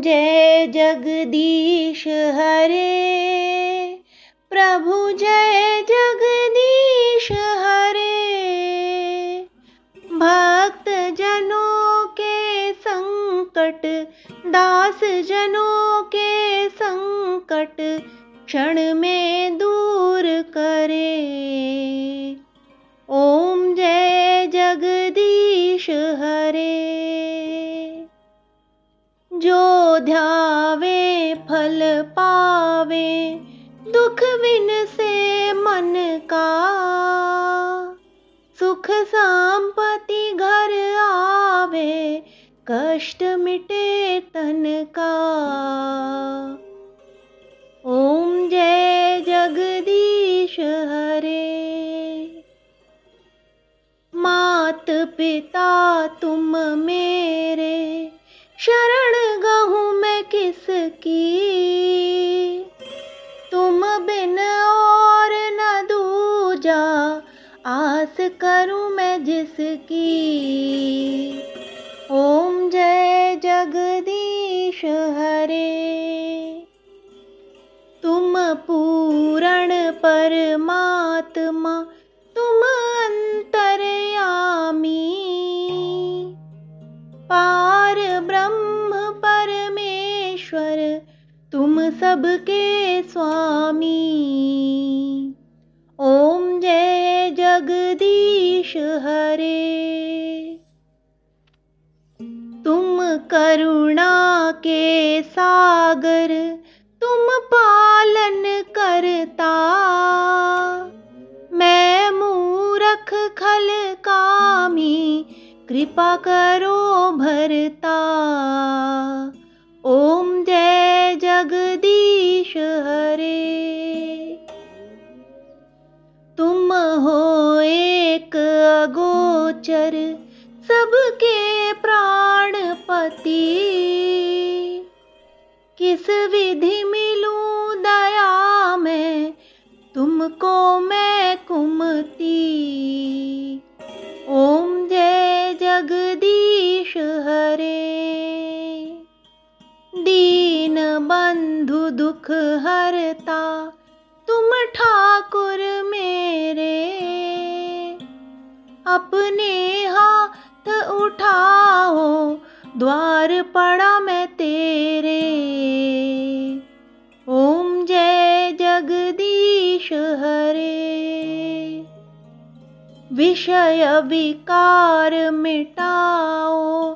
जय जगदीश हरे। प्रभु जय जगदीश हरे। भक्त जनों के संकट दास जनों के संकट क्षण में दूर करे। ध्यावे फल पावे, दुख बिन से मन का। सुख संपत्ति घर आवे, कष्ट मिटे तन का। ओम जय जगदीश हरे। मात पिता तुम मेरे शरण गहूँ मैं किसकी? तुम बिन और न दूजा, आस करूँ मैं जिसकी? ओम जय जगदीश हरे। तुम पूरण परमात्मा सबके स्वामी। ओम जय जगदीश हरे। तुम करुणा के सागर, तुम पालन करता। मैं मूरख खल कामी कृपा करो अगोचर सबके प्राणपति किस विधि मिलूं दया में, तुमको मैं कुमती। ओम जय जगदीश हरे। दीन बंधु दुख हरता, तुम ठाकुर मेरे। अपने हाथ उठाओ, द्वार पड़ा मैं तेरे। ओम जय जगदीश हरे। विषय विकार मिटाओ,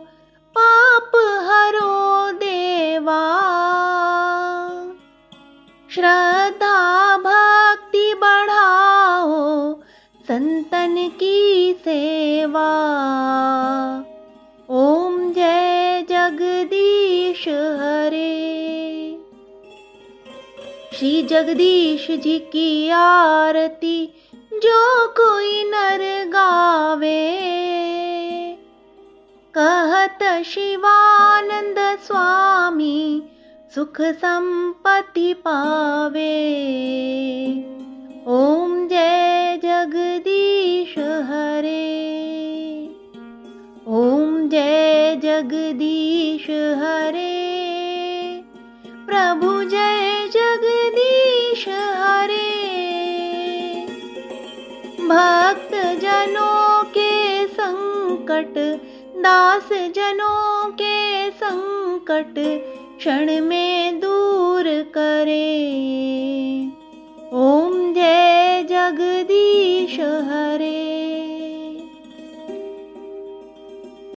पाप हरो देवा। श्रद्धा की सेवा। ओम जय जगदीश हरे। श्री जगदीश जी की आरती जो कोई नर गावे। कहत शिवानंद स्वामी सुख संपत्ति पावे। ओम जगदीश हरे। प्रभु जय जगदीश हरे। भक्त जनों के संकट दास जनों के संकट क्षण में दूर करे। ओम जय जगदीश हरे।